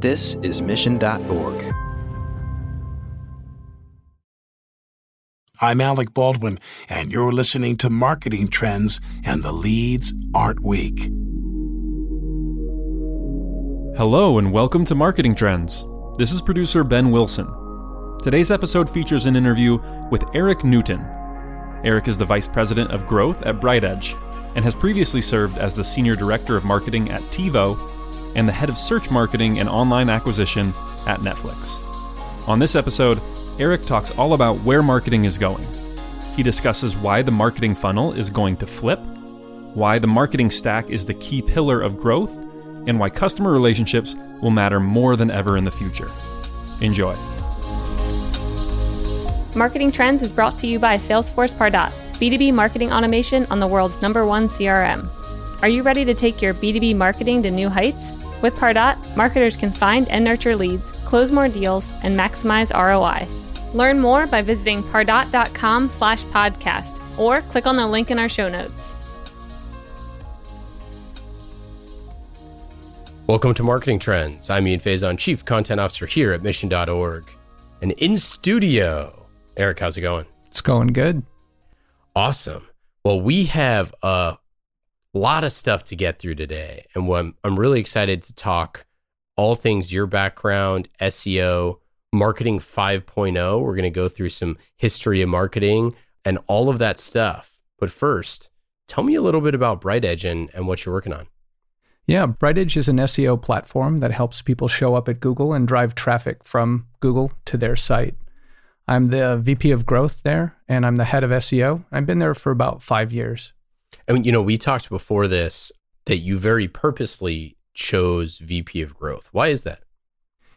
This is Mission.org. I'm Alec Baldwin, and you're listening to Marketing Trends and the Leads Art Week. Hello, and welcome to Marketing Trends. This is producer Ben Wilson. Today's episode features an interview with Eric Newton. Eric is the Vice President of Growth at BrightEdge and has previously served as the Senior Director of Marketing at TiVo and the Head of Search Marketing and Online Acquisition at Netflix. On this episode, Eric talks all about where marketing is going. He discusses why the marketing funnel is going to flip, why the marketing stack is the key pillar of growth, and why customer relationships will matter more than ever in the future. Enjoy. Marketing Trends is brought to you by Salesforce Pardot, B2B marketing automation on the world's number one CRM. Are you ready to take your B2B marketing to new heights? With Pardot, marketers can find and nurture leads, close more deals, and maximize ROI. Learn more by visiting pardot.com slash podcast or click on the link in our show notes. Welcome to Marketing Trends. I'm Ian Faison, Chief Content Officer here at Mission.org. And in studio, Eric, how's it going? It's going good. Awesome. Well, we have a lot of stuff to get through today. And I'm, I'm really excited to talk all things your background, SEO, Marketing 5.0. We're going to go through some history of marketing and all of that stuff. But first, tell me a little bit about BrightEdge and, and what you're working on. Yeah, BrightEdge is an SEO platform that helps people show up at Google and drive traffic from Google to their site. I'm the VP of growth there, and I'm the head of SEO. I've been there for about five years. And, you know, we talked before this that you very purposely chose VP of growth. Why is that?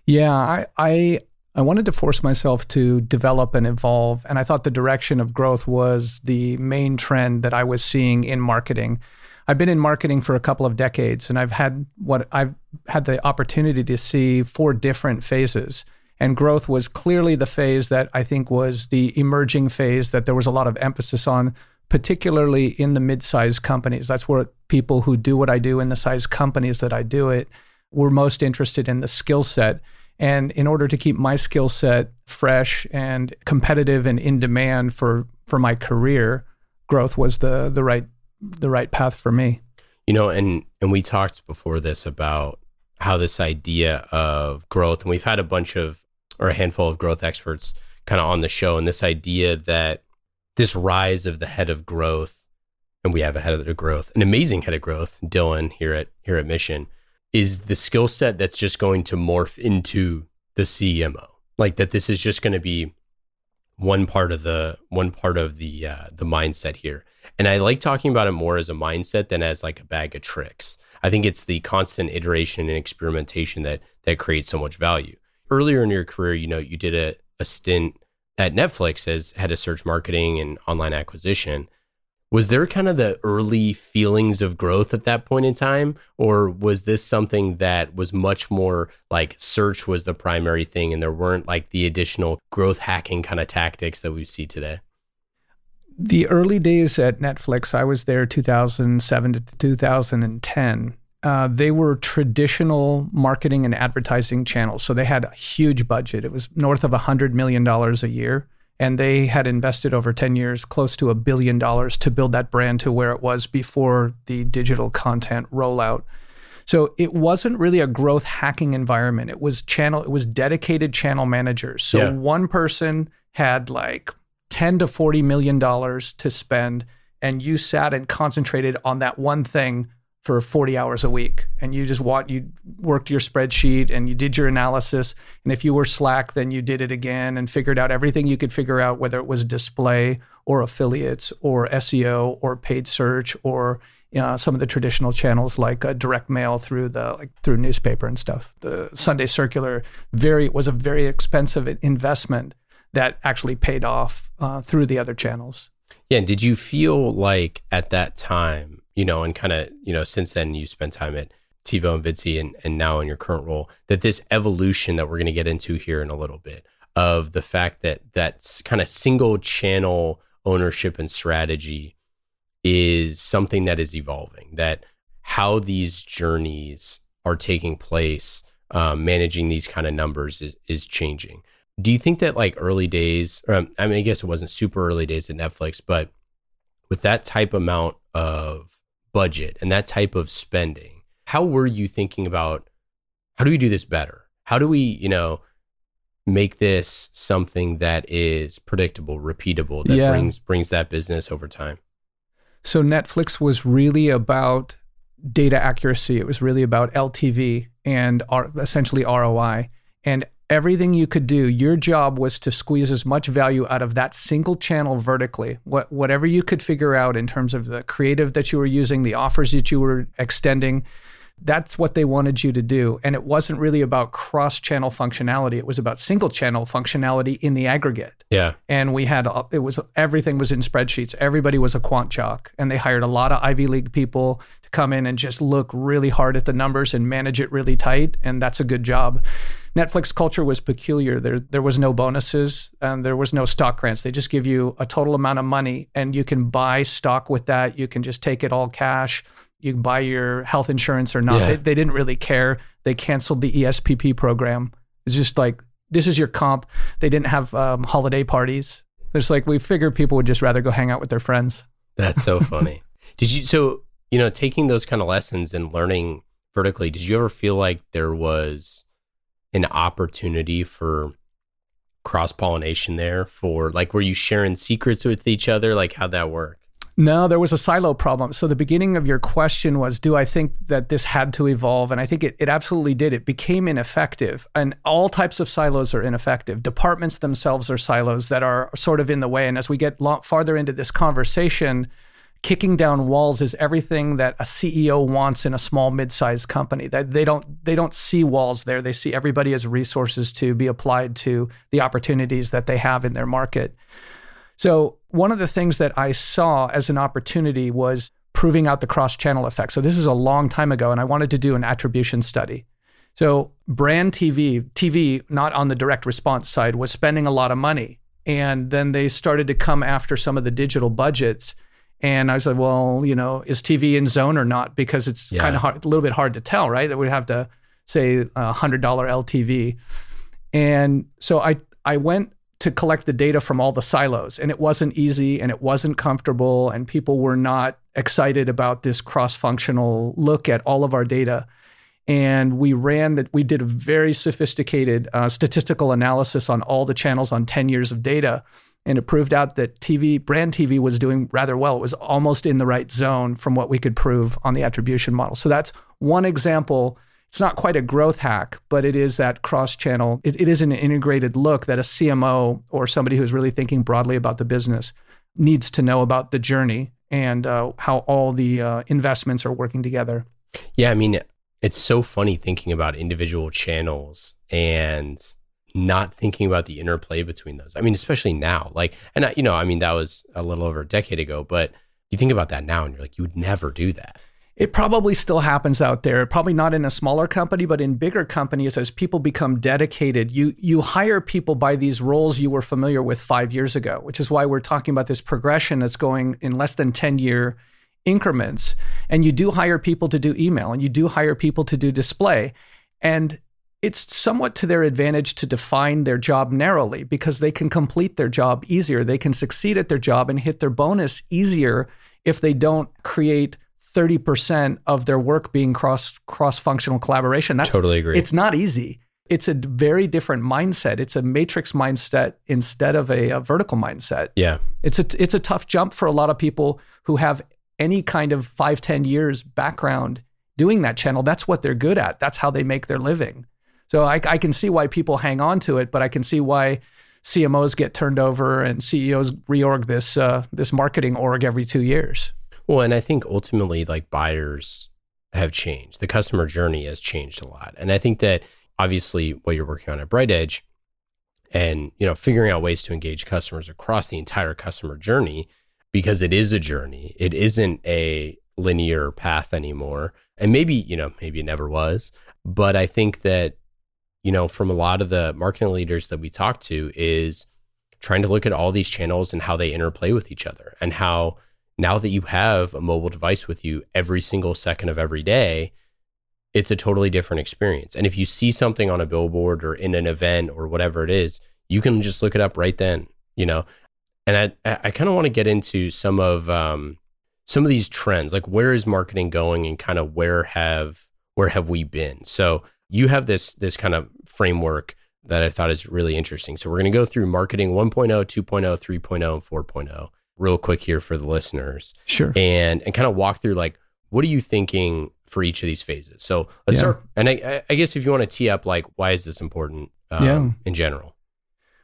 Yeah, I, I I wanted to force myself to develop and evolve. And I thought the direction of growth was the main trend that I was seeing in marketing. I've been in marketing for a couple of decades and I've had what I've had the opportunity to see four different phases. And growth was clearly the phase that I think was the emerging phase that there was a lot of emphasis on, particularly in the mid sized companies. That's where people who do what I do in the size companies that I do it were most interested in the skill set and in order to keep my skill set fresh and competitive and in demand for for my career, growth was the the right the right path for me. You know, and and we talked before this about how this idea of growth, and we've had a bunch of or a handful of growth experts kind of on the show, and this idea that this rise of the head of growth, and we have a head of growth, an amazing head of growth, Dylan here at here at Mission is the skill set that's just going to morph into the CMO. Like that, this is just going to be one part of the one part of the uh, the mindset here. And I like talking about it more as a mindset than as like a bag of tricks. I think it's the constant iteration and experimentation that that creates so much value. Earlier in your career, you know, you did a, a stint at Netflix as head of search marketing and online acquisition. Was there kind of the early feelings of growth at that point in time? Or was this something that was much more like search was the primary thing and there weren't like the additional growth hacking kind of tactics that we see today? The early days at Netflix, I was there 2007 to 2010. Uh, they were traditional marketing and advertising channels. So they had a huge budget. It was north of $100 million a year and they had invested over 10 years close to a billion dollars to build that brand to where it was before the digital content rollout. So it wasn't really a growth hacking environment. It was channel it was dedicated channel managers. So yeah. one person had like 10 to 40 million dollars to spend and you sat and concentrated on that one thing for 40 hours a week and you just what you worked your spreadsheet and you did your analysis and if you were slack then you did it again and figured out everything you could figure out whether it was display or affiliates or SEO or paid search or uh, some of the traditional channels like uh, direct mail through the like through newspaper and stuff. The Sunday circular very was a very expensive investment that actually paid off uh, through the other channels. Yeah and did you feel like at that time you know, and kind of, you know, since then you spent time at TiVo and Vidsy and, and now in your current role, that this evolution that we're going to get into here in a little bit of the fact that that's kind of single channel ownership and strategy is something that is evolving, that how these journeys are taking place um, managing these kind of numbers is, is changing. Do you think that like early days, or um, I mean, I guess it wasn't super early days at Netflix, but with that type amount of budget and that type of spending, how were you thinking about how do we do this better? How do we, you know, make this something that is predictable, repeatable, that Yeah. brings brings that business over time? So Netflix was really about data accuracy. It was really about LTV and R- essentially ROI. And everything you could do, your job was to squeeze as much value out of that single channel vertically. What, whatever you could figure out in terms of the creative that you were using, the offers that you were extending, that's what they wanted you to do. And it wasn't really about cross channel functionality, it was about single channel functionality in the aggregate. Yeah. and we had it was everything was in spreadsheets. Everybody was a quant jock. And they hired a lot of ivy league people to come in and just look really hard at the numbers and manage it really tight. And that's a good job. Netflix culture was peculiar. There there was no bonuses and there was no stock grants. They just give you a total amount of money and you can buy stock with that. You can just take it all cash you can buy your health insurance or not Yeah. they, they didn't really care they canceled the espp program it's just like this is your comp. They didn't have um, holiday parties. It's like we figured people would just rather go hang out with their friends. That's so funny. did you so you know taking those kind of lessons and learning vertically? Did you ever feel like there was an opportunity for cross pollination there? For like, were you sharing secrets with each other? Like, how'd that work? No, there was a silo problem. So the beginning of your question was, do I think that this had to evolve? And I think it, it absolutely did. It became ineffective. And all types of silos are ineffective. Departments themselves are silos that are sort of in the way. And as we get lo- farther into this conversation, kicking down walls is everything that a CEO wants in a small mid-sized company. That they don't they don't see walls there. They see everybody as resources to be applied to the opportunities that they have in their market. So, one of the things that I saw as an opportunity was proving out the cross channel effect. So, this is a long time ago, and I wanted to do an attribution study. So, brand TV, TV, not on the direct response side, was spending a lot of money. And then they started to come after some of the digital budgets. And I was like, well, you know, is TV in zone or not? Because it's Yeah. kind of hard, a little bit hard to tell, right? That we have to say a $100 LTV. And so I, I went to collect the data from all the silos, and it wasn't easy and it wasn't comfortable, and people were not excited about this cross functional look at all of our data. And we ran that, we did a very sophisticated uh, statistical analysis on all the channels on 10 years of data. And it proved out that TV, brand TV was doing rather well. It was almost in the right zone from what we could prove on the attribution model. So that's one example. It's not quite a growth hack, but it is that cross channel. It, it is an integrated look that a CMO or somebody who's really thinking broadly about the business needs to know about the journey and uh, how all the uh, investments are working together. Yeah, I mean, it's so funny thinking about individual channels and not thinking about the interplay between those. I mean, especially now, like, and I, you know, I mean, that was a little over a decade ago, but you think about that now and you're like, you would never do that. It probably still happens out there. Probably not in a smaller company, but in bigger companies, as people become dedicated, you you hire people by these roles you were familiar with five years ago, which is why we're talking about this progression that's going in less than ten year increments. And you do hire people to do email, and you do hire people to do display, and it's somewhat to their advantage to define their job narrowly because they can complete their job easier. They can succeed at their job and hit their bonus easier if they don't create 30% of their work being cross cross functional collaboration. That's Totally agree. It's not easy. It's a very different mindset. It's a matrix mindset instead of a, a vertical mindset. Yeah. It's a it's a tough jump for a lot of people who have any kind of five ten years background doing that channel. That's what they're good at. That's how they make their living. So I, I can see why people hang on to it, but I can see why CMOs get turned over and CEOs reorg this uh, this marketing org every two years. Well, and I think ultimately, like buyers have changed. The customer journey has changed a lot, and I think that obviously what you're working on at BrightEdge, and you know, figuring out ways to engage customers across the entire customer journey, because it is a journey. It isn't a linear path anymore, and maybe you know, maybe it never was. But I think that you know, from a lot of the marketing leaders that we talk to, is trying to look at all these channels and how they interplay with each other, and how now that you have a mobile device with you every single second of every day, it's a totally different experience. And if you see something on a billboard or in an event or whatever it is, you can just look it up right then, you know. And I I kind of want to get into some of um some of these trends, like where is marketing going and kind of where have where have we been? So you have this this kind of framework that I thought is really interesting. So we're going to go through marketing 1.0, 2.0, 3.0, and 4.0 real quick here for the listeners. Sure. And and kind of walk through like what are you thinking for each of these phases? So let's Yeah. start. And I, I guess if you want to tee up like why is this important um, Yeah. in general?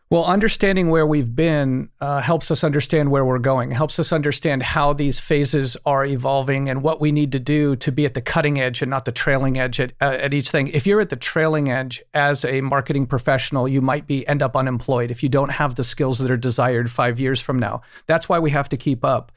Well, understanding where we've been uh, helps us understand where we're going, helps us understand how these phases are evolving and what we need to do to be at the cutting edge and not the trailing edge at, uh, at each thing. If you're at the trailing edge as a marketing professional, you might be end up unemployed if you don't have the skills that are desired five years from now. That's why we have to keep up.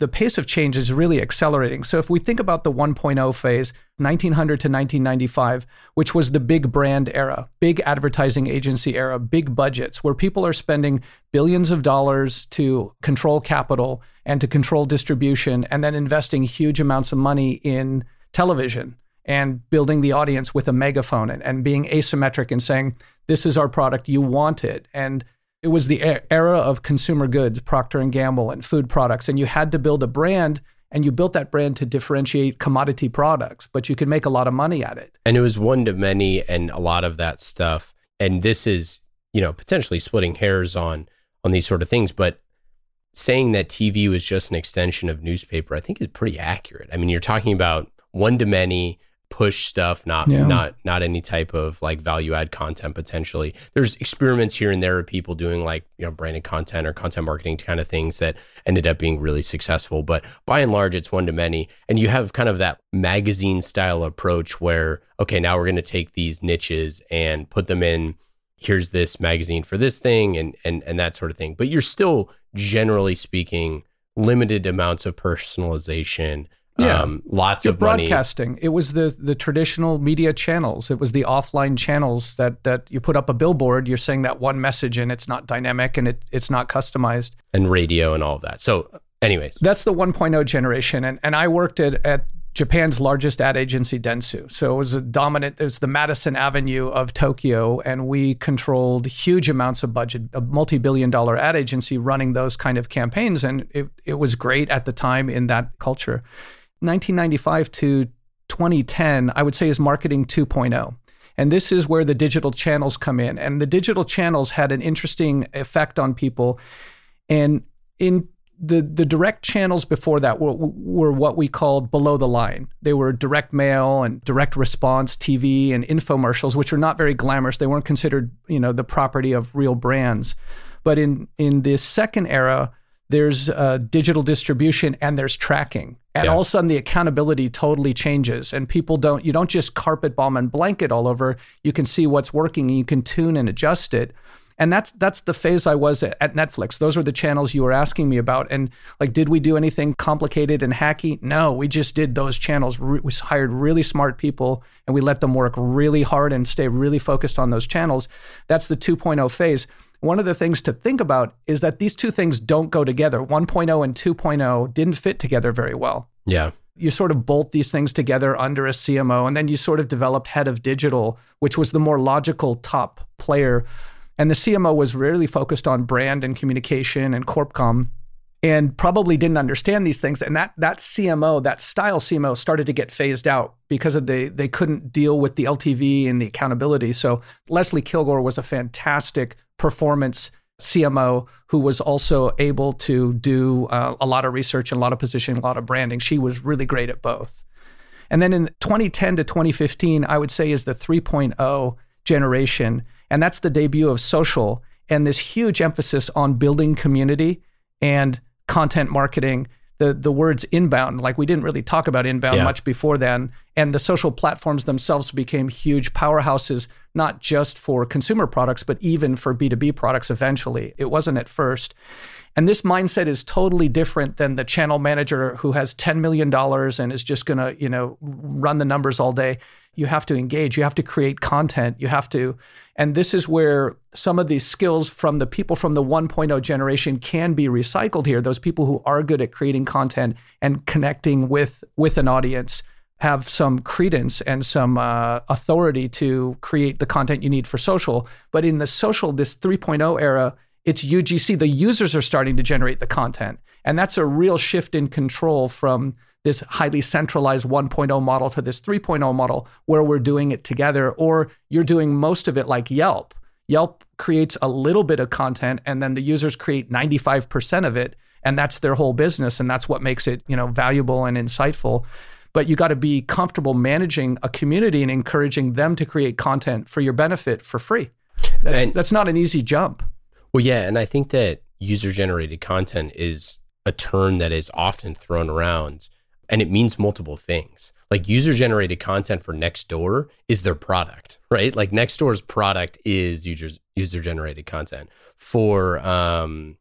The pace of change is really accelerating. So if we think about the 1.0 phase, 1900 to 1995, which was the big brand era, big advertising agency era, big budgets, where people are spending billions of dollars to control capital and to control distribution, and then investing huge amounts of money in television and building the audience with a megaphone and, and being asymmetric and saying, This is our product, you want it. And it was the era of consumer goods, Procter and Gamble, and food products, and you had to build a brand and you built that brand to differentiate commodity products, but you could make a lot of money at it. And it was one to many and a lot of that stuff. And this is, you know, potentially splitting hairs on on these sort of things, but saying that TV was just an extension of newspaper, I think is pretty accurate. I mean, you're talking about one to many push stuff, not Yeah. not not any type of like value add content potentially. There's experiments here and there of people doing like, you know, branded content or content marketing kind of things that ended up being really successful, but by and large it's one to many and you have kind of that magazine style approach where okay, now we're going to take these niches and put them in here's this magazine for this thing and and and that sort of thing. But you're still generally speaking limited amounts of personalization. Yeah. Um, lots of money. broadcasting. It was the the traditional media channels. It was the offline channels that that you put up a billboard. You're saying that one message, and it's not dynamic and it it's not customized. and radio and all of that. So, anyways, That's the 1.0 generation, and and I worked at at Japan's largest ad agency, Dentsu. So it was a dominant. It was the Madison Avenue of Tokyo, and we controlled huge amounts of budget. A multi-billion-dollar ad agency running those kind of campaigns, and it it was great at the time in that culture. 1995 to 2010, I would say, is marketing 2.0. And this is where the digital channels come in. And the digital channels had an interesting effect on people. And in the, the direct channels before that were, were what we called below the line. They were direct mail and direct response TV and infomercials, which were not very glamorous. They weren't considered, you know, the property of real brands. But in in the second era, there's uh, digital distribution and there's tracking. And Yeah. all of a sudden, the accountability totally changes, and people don't. You don't just carpet bomb and blanket all over. You can see what's working, and you can tune and adjust it. And that's that's the phase I was at, at Netflix. Those were the channels you were asking me about. And like, did we do anything complicated and hacky? No, we just did those channels. We hired really smart people, and we let them work really hard and stay really focused on those channels. That's the 2.0 phase. One of the things to think about is that these two things don't go together. 1.0 and 2.0 didn't fit together very well. yeah, You sort of bolt these things together under a CMO, and then you sort of developed head of digital, which was the more logical top player. And the CMO was really focused on brand and communication and corpcom and probably didn't understand these things. And that that CMO, that style CMO, started to get phased out because of the they couldn't deal with the LTV and the accountability. So Leslie Kilgore was a fantastic performance CMO who was also able to do uh, a lot of research and a lot of positioning, a lot of branding. She was really great at both. And then in 2010 to 2015, I would say is the 3.0 generation. And that's the debut of social and this huge emphasis on building community and content marketing. The, the words inbound, like we didn't really talk about inbound Yeah. much before then. And the social platforms themselves became huge powerhouses, not just for consumer products, but even for B2B products eventually. It wasn't at first. And this mindset is totally different than the channel manager who has $10 million and is just going to, you know, run the numbers all day. You have to engage, you have to create content, you have to and this is where some of these skills from the people from the 1.0 generation can be recycled here. Those people who are good at creating content and connecting with with an audience have some credence and some uh, authority to create the content you need for social. But in the social, this 3.0 era, it's UGC. The users are starting to generate the content. And that's a real shift in control from this highly centralized 1.0 model to this 3.0 model where we're doing it together, or you're doing most of it like Yelp. Yelp creates a little bit of content and then the users create 95% of it. And that's their whole business. And that's what makes it, you know, valuable and insightful but you got to be comfortable managing a community and encouraging them to create content for your benefit for free. That's, and, that's not an easy jump. Well, yeah. And I think that user generated content is a term that is often thrown around and it means multiple things. Like user generated content for Nextdoor is their product, right? Like Nextdoor's product is users user generated content. For um,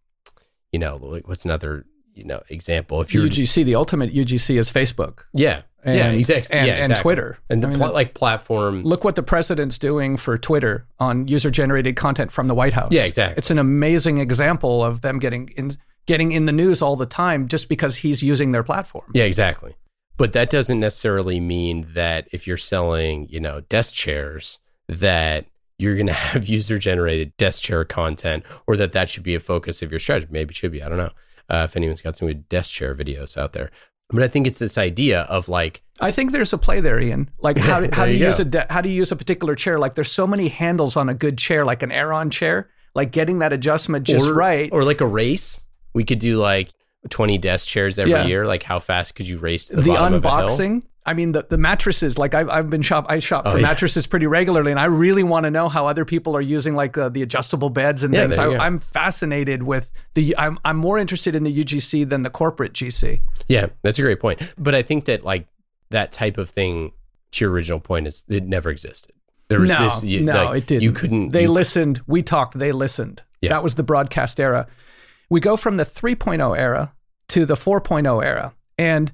you know, like what's another you know example? If you UGC the ultimate UGC is Facebook. Yeah. And, yeah exactly and, yeah, and Twitter. And the I mean, pl- like platform. Look what the president's doing for Twitter on user generated content from the White House. Yeah exactly. It's an amazing example of them getting in getting in the news all the time just because he's using their platform yeah exactly but that doesn't necessarily mean that if you're selling you know desk chairs that you're going to have user generated desk chair content or that that should be a focus of your strategy maybe it should be i don't know uh, if anyone's got some good desk chair videos out there. But I think it's this idea of like I think there's a play there, Ian. Like how, how do you, you use a de- how do you use a particular chair? Like there's so many handles on a good chair, like an Aeron chair. Like getting that adjustment just or, right, or like a race. We could do like 20 desk chairs every yeah. year. Like how fast could you race the, the unboxing? I mean, the, the mattresses, like I've, I've been shop, I shop oh, for yeah. mattresses pretty regularly, and I really want to know how other people are using like uh, the adjustable beds and yeah, things. I, am fascinated with the, I'm, I'm more interested in the UGC than the corporate GC. Yeah, that's a great point. But I think that like that type of thing, to your original point, is it never existed. There was no, this, you, no, like, it didn't. You couldn't. They you, listened. We talked. They listened. Yeah. That was the broadcast era. We go from the 3.0 era to the 4.0 era, and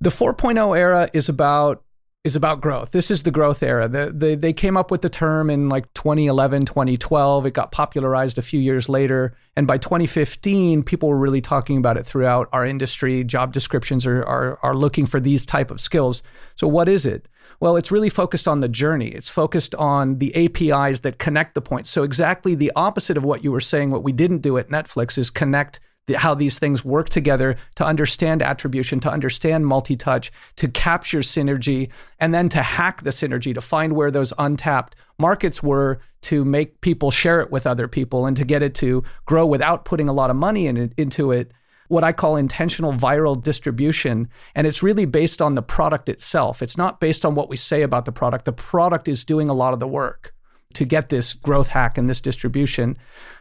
the 4.0 era is about is about growth. This is the growth era. The, the, they came up with the term in like 2011, 2012. It got popularized a few years later. And by 2015, people were really talking about it throughout our industry. Job descriptions are, are, are looking for these type of skills. So what is it? Well, it's really focused on the journey. It's focused on the APIs that connect the points. So exactly the opposite of what you were saying, what we didn't do at Netflix is connect how these things work together to understand attribution, to understand multi touch, to capture synergy, and then to hack the synergy, to find where those untapped markets were, to make people share it with other people, and to get it to grow without putting a lot of money in it, into it. What I call intentional viral distribution. And it's really based on the product itself. It's not based on what we say about the product. The product is doing a lot of the work to get this growth hack and this distribution.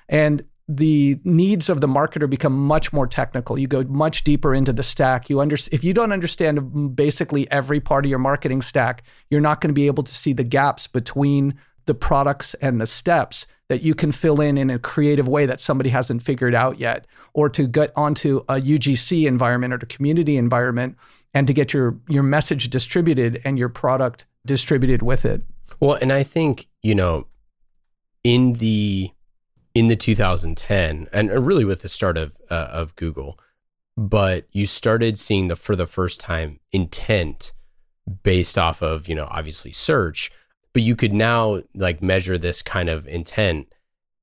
And the needs of the marketer become much more technical. You go much deeper into the stack. You under, if you don't understand basically every part of your marketing stack, you're not going to be able to see the gaps between the products and the steps that you can fill in in a creative way that somebody hasn't figured out yet, or to get onto a UGC environment or a community environment and to get your your message distributed and your product distributed with it. Well, and I think you know, in the in the 2010 and really with the start of uh, of Google, but you started seeing the for the first time intent based off of you know obviously search, but you could now like measure this kind of intent.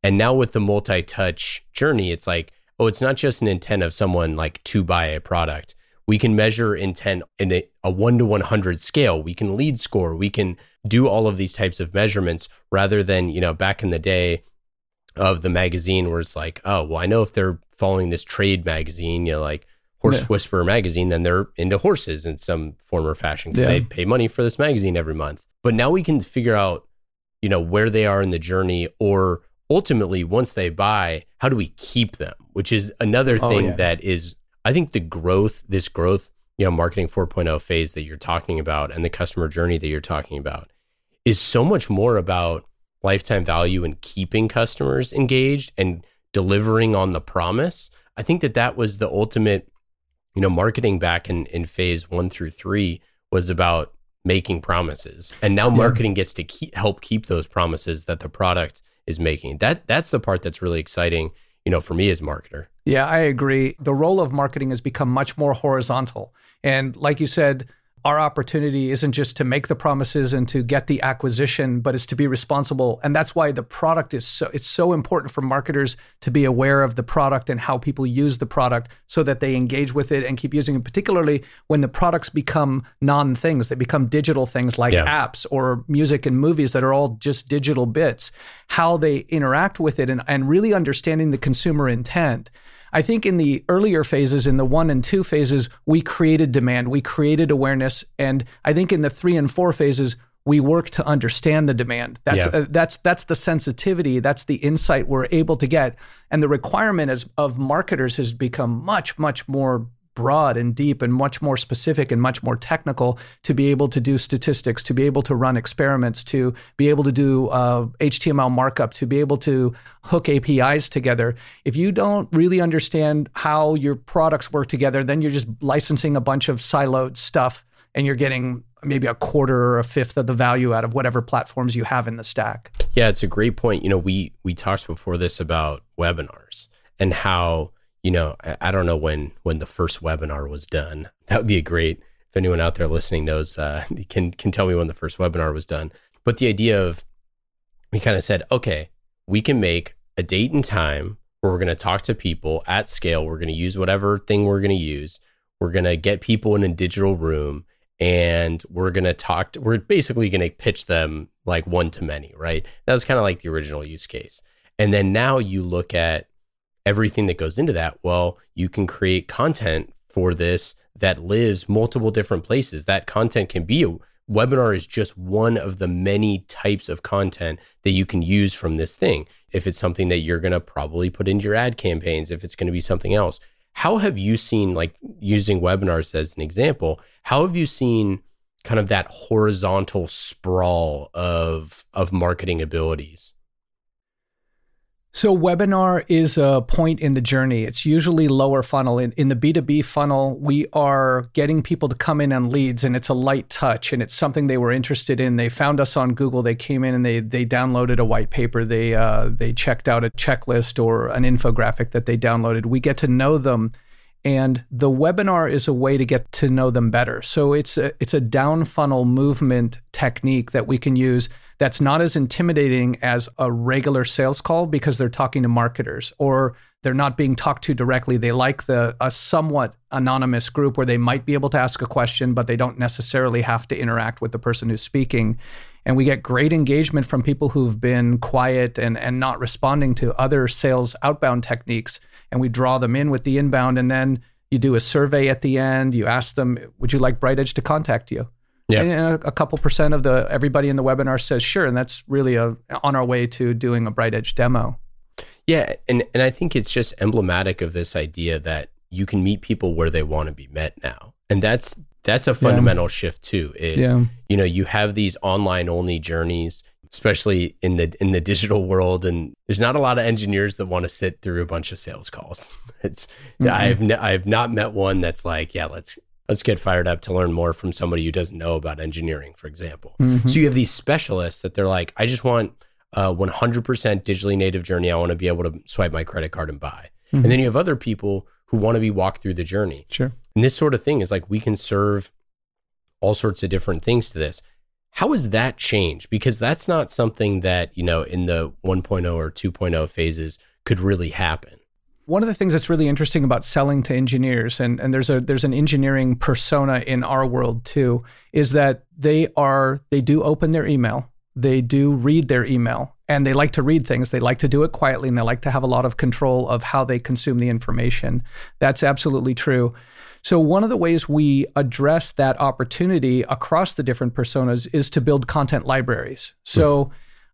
And now with the multi-touch journey, it's like oh, it's not just an intent of someone like to buy a product. We can measure intent in a, a one to 100 scale. We can lead score. We can do all of these types of measurements rather than, you know, back in the day, of the magazine where it's like, oh, well, I know if they're following this trade magazine, you know, like Horse yeah. Whisperer magazine, then they're into horses in some form or fashion because yeah. they pay money for this magazine every month. But now we can figure out, you know, where they are in the journey or ultimately once they buy, how do we keep them? Which is another oh, thing oh, yeah. that is, I think the growth, this growth, you know, marketing 4.0 phase that you're talking about and the customer journey that you're talking about is so much more about lifetime value and keeping customers engaged and delivering on the promise. I think that that was the ultimate, you know, marketing back in, in phase one through three was about making promises. And now marketing gets to keep, help keep those promises that the product is making. That that's the part that's really exciting, you know, for me as marketer. Yeah, I agree. The role of marketing has become much more horizontal. And like you said, our opportunity isn't just to make the promises and to get the acquisition, but it's to be responsible. And that's why the product is so it's so important for marketers to be aware of the product and how people use the product so that they engage with it and keep using it, particularly when the products become non-things, they become digital things like Yeah. apps or music and movies that are all just digital bits, how they interact with it and, and really understanding the consumer intent. I think in the earlier phases, in the one and two phases, we created demand, we created awareness, and I think in the three and four phases, we work to understand the demand. That's Yeah. uh, that's that's the sensitivity, that's the insight we're able to get, and the requirement is, of marketers has become much much more broad and deep and much more specific and much more technical to be able to do statistics, to be able to run experiments, to be able to do uh, HTML markup, to be able to hook APIs together. If you don't really understand how your products work together, then you're just licensing a bunch of siloed stuff and you're getting maybe a quarter or a fifth of the value out of whatever platforms you have in the stack. Yeah, it's a great point. You know, we we talked before this about webinars and how you know I, I don't know when when the first webinar was done. That would be a great if anyone out there listening knows uh, can can tell me when the first webinar was done. But the idea of we kind of said, okay, we can make a date and time where we're going to talk to people at scale. We're going to use whatever thing we're going to use. We're going to get people in a digital room and we're going to talk. We're basically going to pitch them like one to many, right? That was kind of like the original use case. And then now you look at everything that goes into that. Well, you can create content for this that lives multiple different places. That content can be a webinar is just one of the many types of content that you can use from this thing. If it's something that you're going to probably put into your ad campaigns, if it's going to be something else. How have you seen like using webinars as an example, how have you seen kind of that horizontal sprawl of of marketing abilities? So, webinar is a point in the journey. It's usually lower funnel. In, in the B2B funnel, we are getting people to come in on leads, and it's a light touch, and it's something they were interested in. They found us on Google. They came in and they they downloaded a white paper. They uh, they checked out a checklist or an infographic that they downloaded. We get to know them, and the webinar is a way to get to know them better. So it's a, it's a down funnel movement technique that we can use that's not as intimidating as a regular sales call because they're talking to marketers or they're not being talked to directly. They like the a somewhat anonymous group where they might be able to ask a question, but they don't necessarily have to interact with the person who's speaking. And we get great engagement from people who've been quiet and, and not responding to other sales outbound techniques. And we draw them in with the inbound. And then you do a survey at the end. You ask them, Would you like BrightEdge to contact you? Yeah. And a, a couple percent of the everybody in the webinar says sure, and that's really a on our way to doing a BrightEdge demo. Yeah, and and I think it's just emblematic of this idea that you can meet people where they want to be met now. And that's that's a fundamental shift too is Yeah. you know, you have these online only journeys especially in the in the digital world and there's not a lot of engineers that want to sit through a bunch of sales calls. It's mm-hmm. I've ne- I've not met one that's like, yeah, let's let's get fired up to learn more from somebody who doesn't know about engineering, for example. Mm-hmm. So you have these specialists that they're like, I just want uh, a 100% digitally native journey. I want to be able to swipe my credit card and buy. And then mm-hmm. you have other people who want to be walked through the journey. Sure. And this sort of thing is like we can serve all sorts of different things to this. How has that changed? Because that's not something that, you know, in the 1.0 or 2.0 phases could really happen. One of the things that's really interesting about selling to engineers, and, and there's a there's an engineering persona in our world too, is that they are they do open their email, they do read their email, and they like to read things. They like to do it quietly, and they like to have a lot of control of how they consume the information. That's absolutely true. So one of the ways we address that opportunity across the different personas is to build content libraries. So hmm.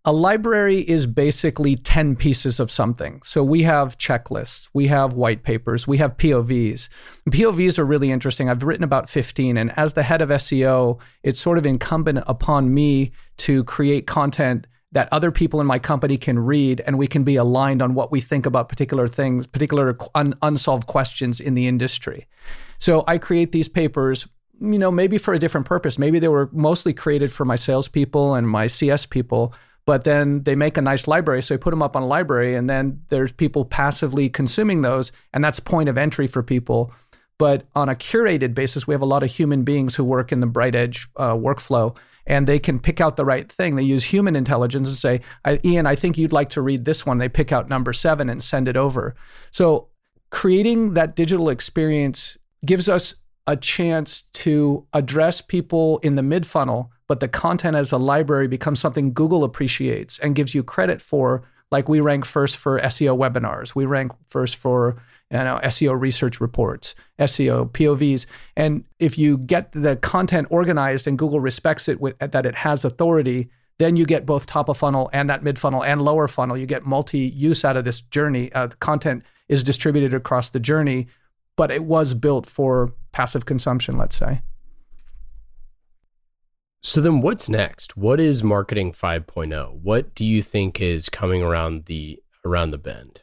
A library is basically 10 pieces of something. So we have checklists, we have white papers, we have POVs. POVs are really interesting. I've written about 15, and as the head of SEO, it's sort of incumbent upon me to create content that other people in my company can read and we can be aligned on what we think about particular things, particular un- unsolved questions in the industry. So I create these papers, you know, maybe for a different purpose. Maybe they were mostly created for my salespeople and my CS people, but then they make a nice library. So I put them up on a library and then there's people passively consuming those. And that's point of entry for people. But on a curated basis, we have a lot of human beings who work in the BrightEdge uh, workflow and they can pick out the right thing. They use human intelligence and say, Ian, I think you'd like to read this one. They pick out number seven and send it over. So creating that digital experience gives us a chance to address people in the mid funnel, but the content as a library becomes something Google appreciates and gives you credit for. Like we rank first for SEO webinars, we rank first for you know, SEO research reports, SEO POVs. And if you get the content organized and Google respects it with that it has authority, then you get both top of funnel and that mid funnel and lower funnel. You get multi use out of this journey. Uh, the content is distributed across the journey, but it was built for passive consumption, let's say. So then what's next? What is marketing 5.0? What do you think is coming around the around the bend?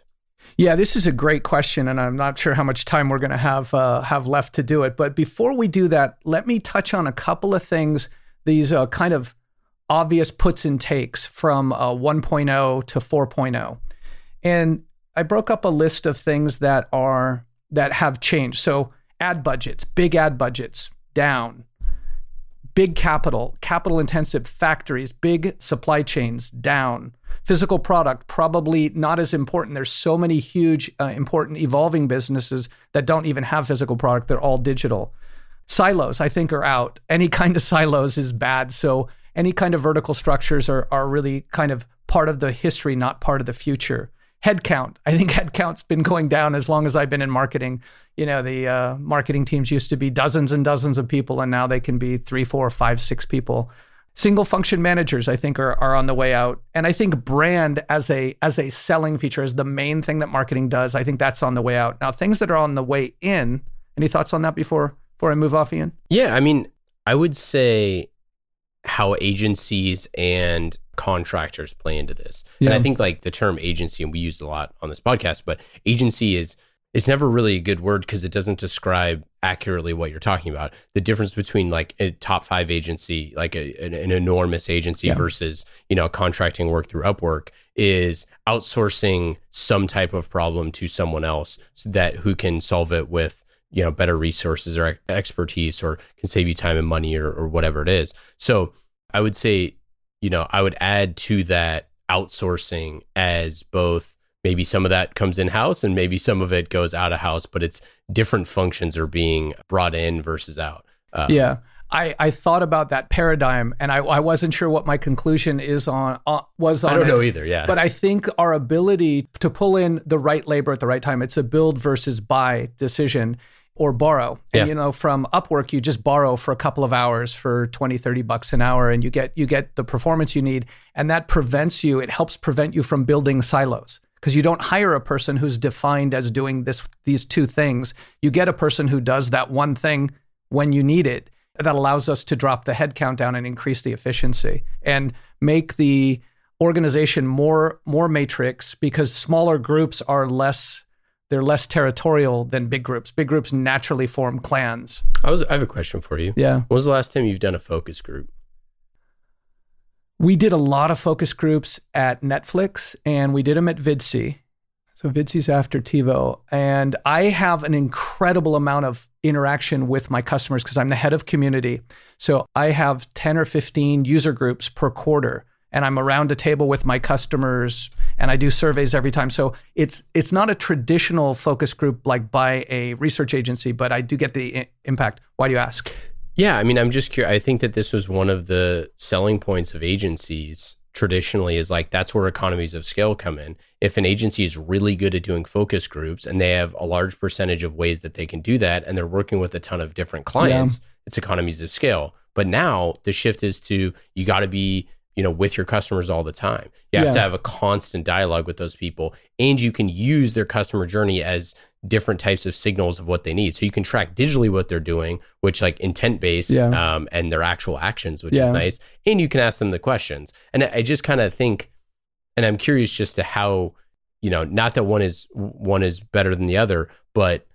Yeah, this is a great question, and I'm not sure how much time we're going to have uh, have left to do it. But before we do that, let me touch on a couple of things. These uh, kind of obvious puts and takes from uh, 1.0 to 4.0, and I broke up a list of things that are that have changed. So ad budgets, big ad budgets down, big capital, capital intensive factories, big supply chains down. Physical product probably not as important. There's so many huge uh, important evolving businesses that don't even have physical product. They're all digital. Silos i think are out. Any kind of silos is bad. So any kind of vertical structures are, are really kind of part of the history not part of the future headcount i think headcount's been going down as long as i've been in marketing. You know the uh, marketing teams used to be dozens and dozens of people and now they can be three four five six people. Single function managers i think are, are on the way out. And i think brand as a as a selling feature is the main thing that marketing does. I think that's on the way out. Now things that are on the way in any thoughts on that before before i move off ian? Yeah i mean i would say how agencies and contractors play into this yeah. and i think like the term agency and we used a lot on this podcast but agency is it's never really a good word because it doesn't describe accurately what you're talking about. The difference between like a top five agency, like a, an, an, enormous agency, yeah. versus you know contracting work through Upwork is outsourcing some type of problem to someone else so that who can solve it with you know better resources or expertise or can save you time and money or, or whatever it is. So I would say you know I would add to that outsourcing as both maybe some of that comes in house and maybe some of it goes out of house, but it's different functions are being brought in versus out. Uh, yeah. I, I thought about that paradigm and I, I wasn't sure what my conclusion is on uh, was on I don't it. know either, yeah. But I think our ability to pull in the right labor at the right time, it's a build versus buy decision or borrow. And yeah. you know, from Upwork you just borrow for a couple of hours for 20, 30 bucks an hour and you get you get the performance you need and that prevents you, it helps prevent you from building silos because you don't hire a person who's defined as doing this these two things. You get a person who does that one thing when you need it. That allows us to drop the headcount down and increase the efficiency and make the organization more more matrix because smaller groups are less they're less territorial than big groups. Big groups naturally form clans. I was I have a question for you. Yeah. When was the last time you've done a focus group? we did a lot of focus groups at Netflix and we did them at Vidsy. So Vidsy's after TiVo. And I have an incredible amount of interaction with my customers because I'm the head of community. So I have 10 or 15 user groups per quarter. And I'm around a table with my customers and I do surveys every time. So it's it's not a traditional focus group like by a research agency, but I do get the I- impact. Why do you ask? Yeah, I mean, I'm just curious. I think that this was one of the selling points of agencies traditionally is like that's where economies of scale come in. If an agency is really good at doing focus groups and they have a large percentage of ways that they can do that and they're working with a ton of different clients, yeah. it's economies of scale. But now the shift is to you got to be you know with your customers all the time you have yeah. to have a constant dialogue with those people and you can use their customer journey as different types of signals of what they need. So you can track digitally what they're doing, which like intent based yeah. um, and their actual actions, which yeah. is nice. And you can ask them the questions. And I just kind of think, and I'm curious just to how, you know, not that one is one is better than the other, but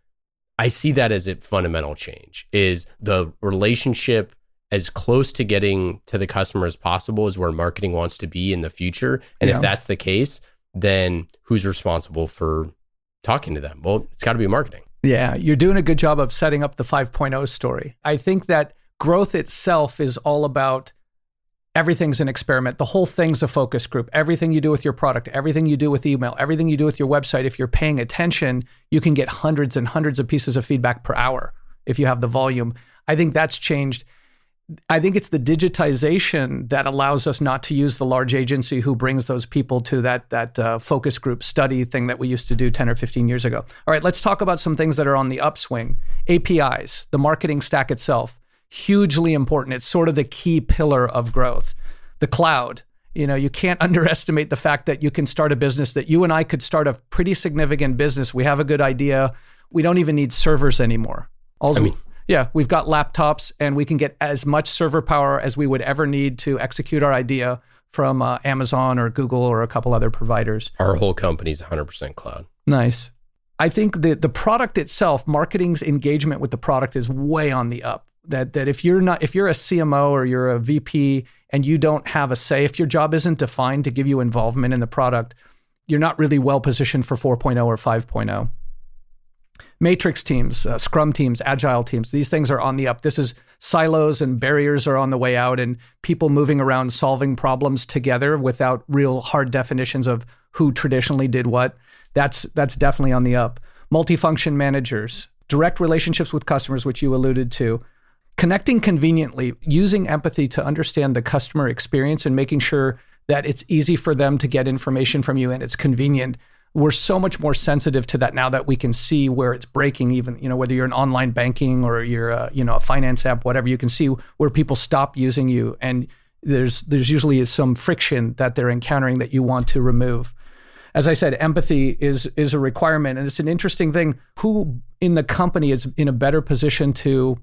I see that as a fundamental change is the relationship as close to getting to the customer as possible is where marketing wants to be in the future. And yeah. if that's the case, then who's responsible for talking to them? Well, it's got to be marketing. Yeah, you're doing a good job of setting up the 5.0 story. I think that growth itself is all about everything's an experiment. The whole thing's a focus group. Everything you do with your product, everything you do with email, everything you do with your website, if you're paying attention, you can get hundreds and hundreds of pieces of feedback per hour if you have the volume. I think that's changed. I think it's the digitization that allows us not to use the large agency who brings those people to that that uh, focus group study thing that we used to do 10 or 15 years ago. All right, let's talk about some things that are on the upswing. APIs, the marketing stack itself, hugely important. It's sort of the key pillar of growth. The cloud, you know, you can't underestimate the fact that you can start a business that you and I could start a pretty significant business. We have a good idea. We don't even need servers anymore. Also, I mean, yeah, we've got laptops and we can get as much server power as we would ever need to execute our idea from uh, Amazon or Google or a couple other providers. Our whole company's 100% cloud. Nice. I think that the product itself, marketing's engagement with the product is way on the up. That that if you're not if you're a CMO or you're a VP and you don't have a say, if your job isn't defined to give you involvement in the product, you're not really well positioned for 4.0 or 5.0 matrix teams, uh, scrum teams, agile teams. These things are on the up. This is silos and barriers are on the way out, and people moving around solving problems together without real hard definitions of who traditionally did what. That's that's definitely on the up. Multifunction managers, direct relationships with customers, which you alluded to. Connecting conveniently, using empathy to understand the customer experience and making sure that it's easy for them to get information from you and it's convenient we're so much more sensitive to that now that we can see where it's breaking even you know whether you're an online banking or you're a, you know a finance app whatever you can see where people stop using you. And there's there's usually some friction that they're encountering that you want to remove. As i said empathy is is a requirement. And it's an interesting thing. Who in the company is in a better position to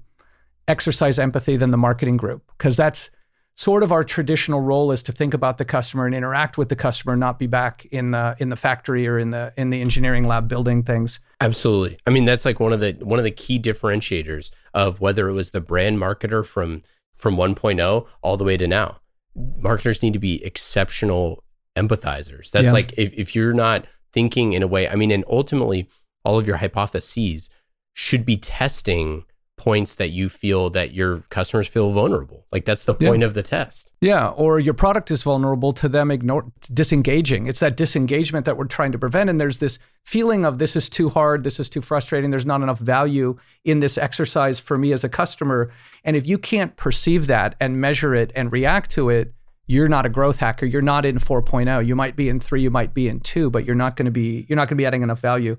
exercise empathy than the marketing group? Because that's sort of our traditional role is to think about the customer and interact with the customer, not be back in the in the factory or in the in the engineering lab building things. Absolutely. I mean, that's like one of the one of the key differentiators of whether it was the brand marketer from from 1.0 all the way to now. Marketers need to be exceptional empathizers. That's yeah. like if, if you're not thinking in a way, I mean, and ultimately all of your hypotheses should be testing points that you feel that your customers feel vulnerable. Like that's the point yeah. of the test. Yeah, or your product is vulnerable to them ignore disengaging. It's that disengagement that we're trying to prevent and there's this feeling of this is too hard, this is too frustrating, there's not enough value in this exercise for me as a customer. And if you can't perceive that and measure it and react to it, you're not a growth hacker. You're not in 4.0. You might be in 3, you might be in 2, but you're not going to be you're not going to be adding enough value.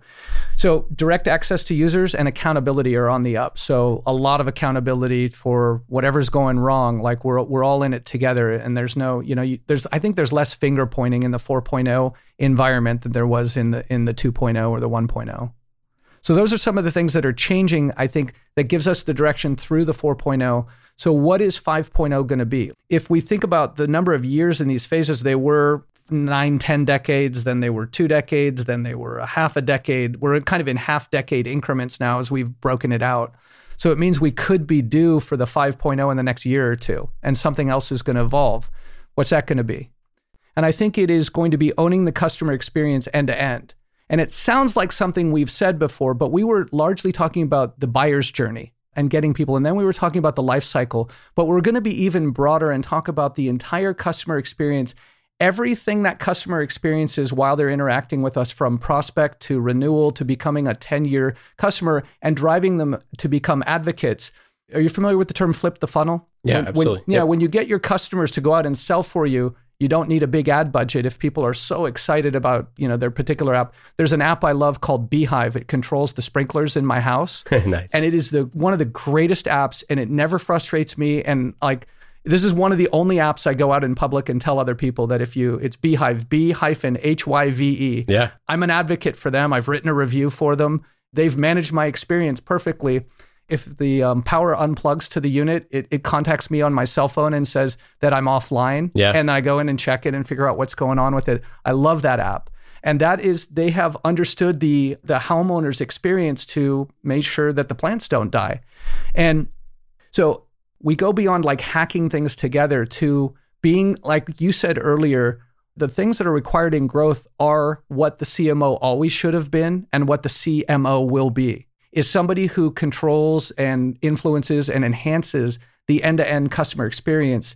So, direct access to users and accountability are on the up. So, a lot of accountability for whatever's going wrong, like we're we're all in it together and there's no, you know, you, there's I think there's less finger pointing in the 4.0 environment than there was in the in the 2.0 or the 1.0. So those are some of the things that are changing, I think, that gives us the direction through the 4.0 so, what is 5.0 going to be? If we think about the number of years in these phases, they were nine, 10 decades, then they were two decades, then they were a half a decade. We're kind of in half decade increments now as we've broken it out. So, it means we could be due for the 5.0 in the next year or two, and something else is going to evolve. What's that going to be? And I think it is going to be owning the customer experience end to end. And it sounds like something we've said before, but we were largely talking about the buyer's journey and getting people. And then we were talking about the life cycle, but we're going to be even broader and talk about the entire customer experience. Everything that customer experiences while they're interacting with us from prospect to renewal to becoming a 10 year customer and driving them to become advocates. Are you familiar with the term flip the funnel? Yeah, when, absolutely. When, yeah, yep. when you get your customers to go out and sell for you, you don't need a big ad budget if people are so excited about you know their particular app. There's an app I love called B-hyve. It controls the sprinklers in my house, nice. and it is the one of the greatest apps, and it never frustrates me. And like this is one of the only apps I go out in public and tell other people that if you it's B-hyve B hyphen H Y V E. Yeah, I'm an advocate for them. I've written a review for them. They've managed my experience perfectly if the um, power unplugs to the unit, it, it contacts me on my cell phone and says that I'm offline. Yeah. And I go in and check it and figure out what's going on with it. I love that app. And that is they have understood the the homeowner's experience to make sure that the plants don't die. And so we go beyond like hacking things together to being like you said earlier, the things that are required in growth are what the CMO always should have been and what the CMO will be is somebody who controls and influences and enhances the end-to-end customer experience.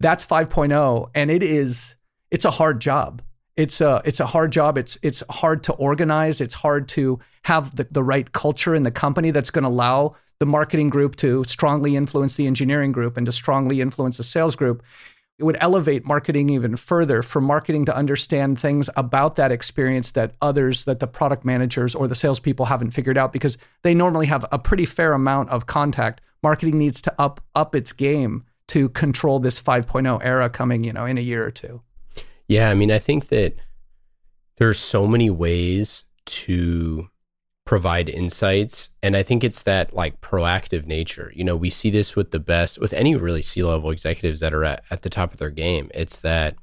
That's 5.0 and it is it's a hard job. It's a it's a hard job. It's it's hard to organize. It's hard to have the, the right culture in the company that's going to allow the marketing group to strongly influence the engineering group and to strongly influence the sales group. It would elevate marketing even further for marketing to understand things about that experience that others, that the product managers or the salespeople haven't figured out because they normally have a pretty fair amount of contact. Marketing needs to up up its game to control this 5.0 era coming, you know, in a year or two. Yeah, I mean, I think that there's so many ways to provide insights. And i think it's that like proactive nature. You know we see this with the best with any really c-level executives that are at, at the top of their game. It's that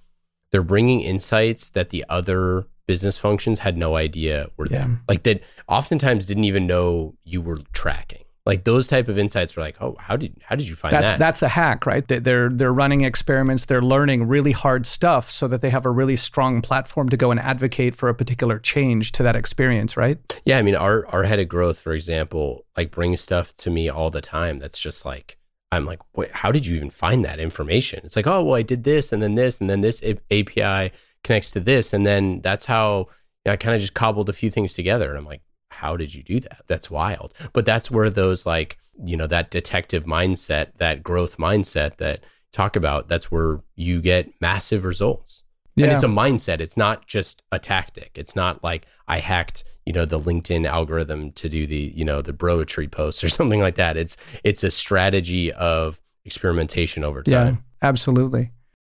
they're bringing insights that the other business functions had no idea were there. Like that oftentimes didn't even know you were tracking like those type of insights were like oh how did how did you find That's that that's a hack, right? They- They're they're running experiments, they're learning really hard stuff so that they have a really strong platform to go and advocate for a particular change to that experience, right? Yeah, I mean, our our head of growth, for example, like brings stuff to me all the time. That's just like I'm like, wait, how did you even find that information? It's like, oh, well, I did this and then this and then this API connects to this, and then that's how you know, I kind of just cobbled a few things together. And I'm like, how did you do that? That's wild. But that's where those like you know that detective mindset, that growth mindset that talk about. That's where you get massive results. And it's a mindset. It's not just a tactic. It's not like I hacked, you know, the LinkedIn algorithm to do the, you know, the broetry posts or something like that. It's it's a strategy of experimentation over Yeah, time. absolutely.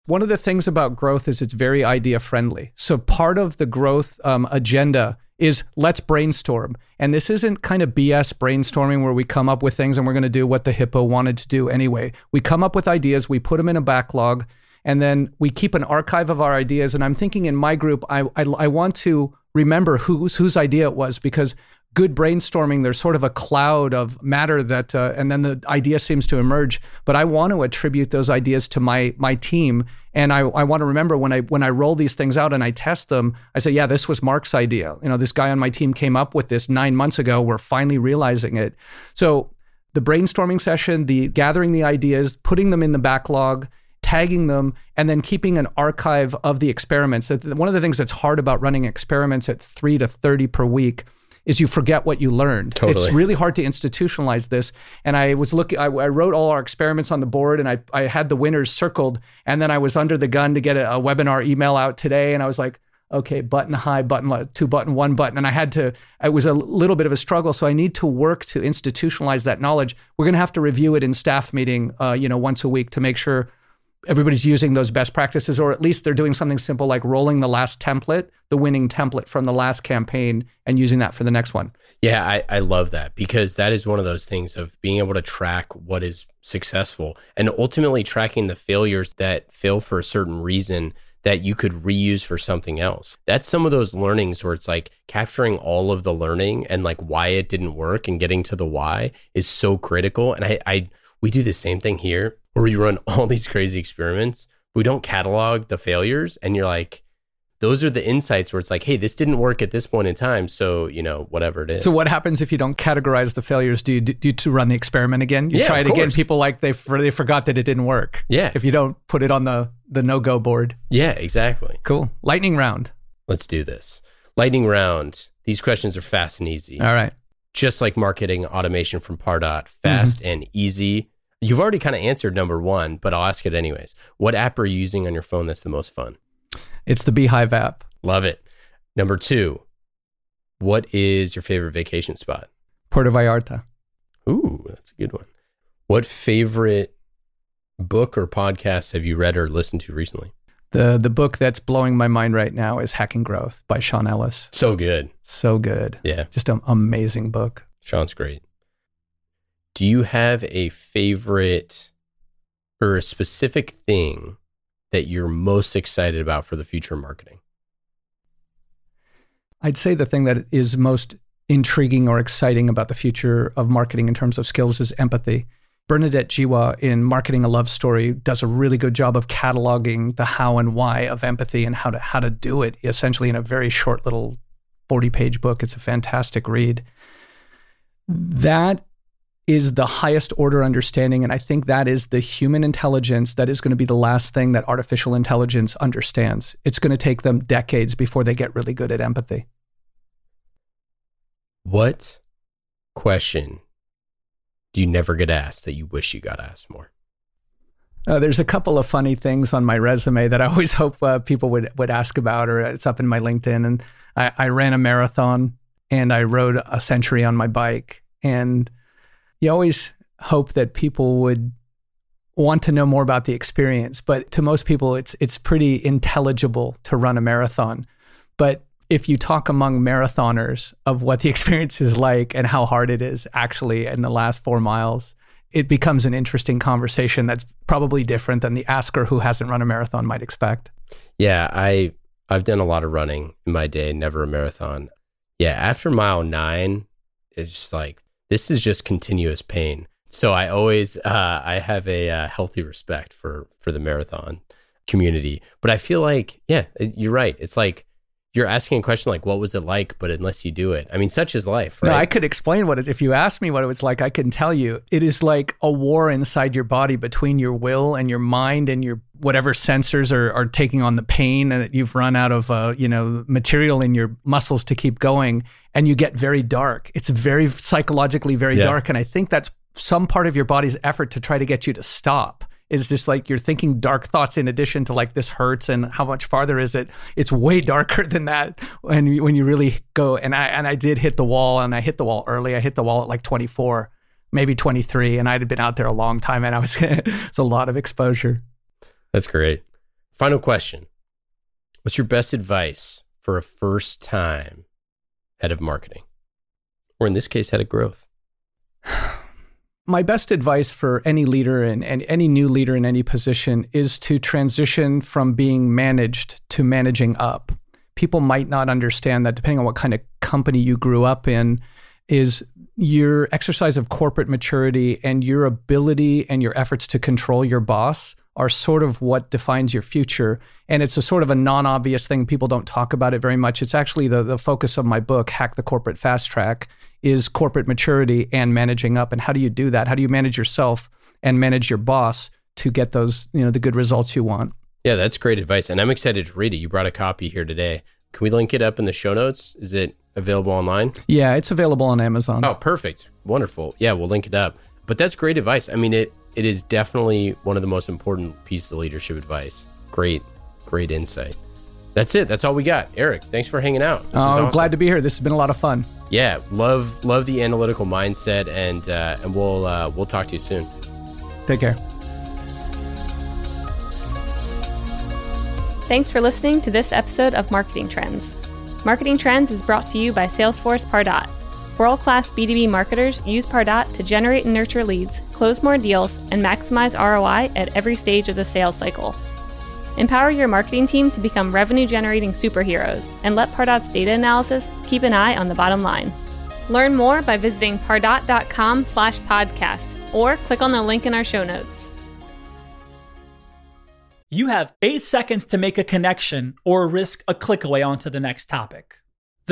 One of the things about growth is it's very idea friendly. So part of the growth um, agenda is let's brainstorm. And this isn't kind of BS brainstorming where we come up with things and we're going to do what the hippo wanted to do anyway. We come up with ideas, we put them in a backlog, and then we keep an archive of our ideas. And I'm thinking in my group, I, I, I want to remember whose whose idea it was because good brainstorming, there's sort of a cloud of matter that, uh, and then the idea seems to emerge. But I want to attribute those ideas to my my team, and I, I want to remember when I when I roll these things out and I test them, I say, yeah, this was Mark's idea. You know, this guy on my team came up with this nine months ago. We're finally realizing it. So the brainstorming session, the gathering the ideas, putting them in the backlog, tagging them, and then keeping an archive of the experiments. One of the things that's hard about running experiments at three to thirty per week is you forget what you learned. Totally. It's really hard to institutionalize this. And I was looking, I, I wrote all our experiments on the board, and I I had the winners circled, and then I was under the gun to get a, a webinar email out today, and I was like. Okay, button high, button low, two button, one button. And I had to, it was a little bit of a struggle. So I need to work to institutionalize that knowledge. We're going to have to review it in staff meeting, uh, you know, once a week to make sure everybody's using those best practices, or at least they're doing something simple like rolling the last template, the winning template from the last campaign, and using that for the next one. Yeah, I, I love that because that is one of those things of being able to track what is successful and ultimately tracking the failures that fail for a certain reason that you could reuse for something else. That's some of those learnings where it's like capturing all of the learning and like why it didn't work and getting to the why is so critical. And I, I we do the same thing here where we run all these crazy experiments. We don't catalog the failures and you're like, those are the insights where it's like, hey, this didn't work at this point in time. So, you know, whatever it is. So what happens if you don't categorize the failures? Do you do you to run the experiment again? You Yeah, try it again. People like they for, they forgot that it didn't work. Yeah. If you don't put it on the the no go board. Yeah, exactly. Cool. Lightning round. Let's do this. Lightning round. These questions are fast and easy. All right. Just like marketing automation from Pardot, fast mm-hmm. and easy. You've already kind of answered number one, but I'll ask it anyways. What app are you using on your phone that's the most fun? It's the B-hyve app. Love it. Number two, what is your favorite vacation spot? Puerto Vallarta. Ooh, that's a good one. What favorite book or podcast have you read or listened to recently? The the book that's blowing my mind right now is Hacking Growth by Sean Ellis. So good. So good. Yeah. Just an amazing book. Sean's great. Do you have a favorite or a specific thing that you're most excited about for the future of marketing? I'd say the thing that is most intriguing or exciting about the future of marketing in terms of skills is empathy. Bernadette Jiwa in Marketing a Love Story does a really good job of cataloging the how and why of empathy and how to how to do it essentially in a very short little 40 page book. It's a fantastic read. That is the highest order understanding. And I think that is the human intelligence that is going to be the last thing that artificial intelligence understands. It's going to take them decades before they get really good at empathy. What question do you never get asked that you wish you got asked more? Uh, there's a couple of funny things on my resume that I always hope uh, people would would ask about, or it's up in my LinkedIn. And I, I ran a marathon and I rode a century on my bike. And you always hope that people would want to know more about the experience. But to most people, it's it's pretty intelligible to run a marathon. But if you talk among marathoners of what the experience is like and how hard it is actually in the last four miles, it becomes an interesting conversation that's probably different than the asker who hasn't run a marathon might expect. Yeah, I I've done a lot of running in my day, never a marathon. Yeah, after mile nine, it's just like this is just continuous pain. So I always uh, I have a uh, healthy respect for for the marathon community, but I feel like yeah, you're right. It's like you're asking a question like, what was it like? But unless you do it, I mean, such is life, right? No, I could explain what it, if you asked me what it was like, I can tell you. It is like a war inside your body between your will and your mind and your whatever sensors are, are taking on the pain and you've run out of, uh, you know, material in your muscles to keep going and you get very dark. It's very psychologically very yeah. dark. And I think that's some part of your body's effort to try to get you to stop is just like you're thinking dark thoughts in addition to like this hurts and how much farther is it? It's way darker than that when you, when you really go. And I and I did hit the wall and I hit the wall early. I hit the wall at like 24 maybe 23 and I'd been out there a long time and I was it's a lot of exposure. That's great. Final question. What's your best advice for a first time head of marketing? Or in this case head of growth my best advice for any leader and, and any new leader in any position is to transition from being managed to managing up. People might not understand that depending on what kind of company you grew up in, is your exercise of corporate maturity and your ability and your efforts to control your boss are sort of what defines your future. And it's a sort of a non obvious thing. People don't talk about it very much. It's actually the, the focus of my book, Hack the Corporate Fast Track, is corporate maturity and managing up. And how do you do that? How do you manage yourself and manage your boss to get those, you know, the good results you want? Yeah, that's great advice. And I'm excited to read it. You brought a copy here today. Can we link it up in the show notes? Is it available online? Yeah, it's available on Amazon. Oh, perfect. Wonderful. Yeah, we'll link it up. But that's great advice. I mean, it it is definitely one of the most important pieces of leadership advice. Great, great insight. That's it. That's all we got. Eric, thanks for hanging out. Oh, awesome. glad to be here. This has been a lot of fun. Yeah, love love the analytical mindset, and uh, and we'll uh, we'll talk to you soon. Take care. Thanks for listening to this episode of Marketing Trends. Marketing Trends is brought to you by Salesforce Pardot World class B2B marketers use Pardot to generate and nurture leads, close more deals, and maximize ROI at every stage of the sales cycle. Empower your marketing team to become revenue generating superheroes and let Pardot's data analysis keep an eye on the bottom line. Learn more by visiting pardot.com slash podcast or click on the link in our show notes. You have eight seconds to make a connection or risk a click away onto the next topic.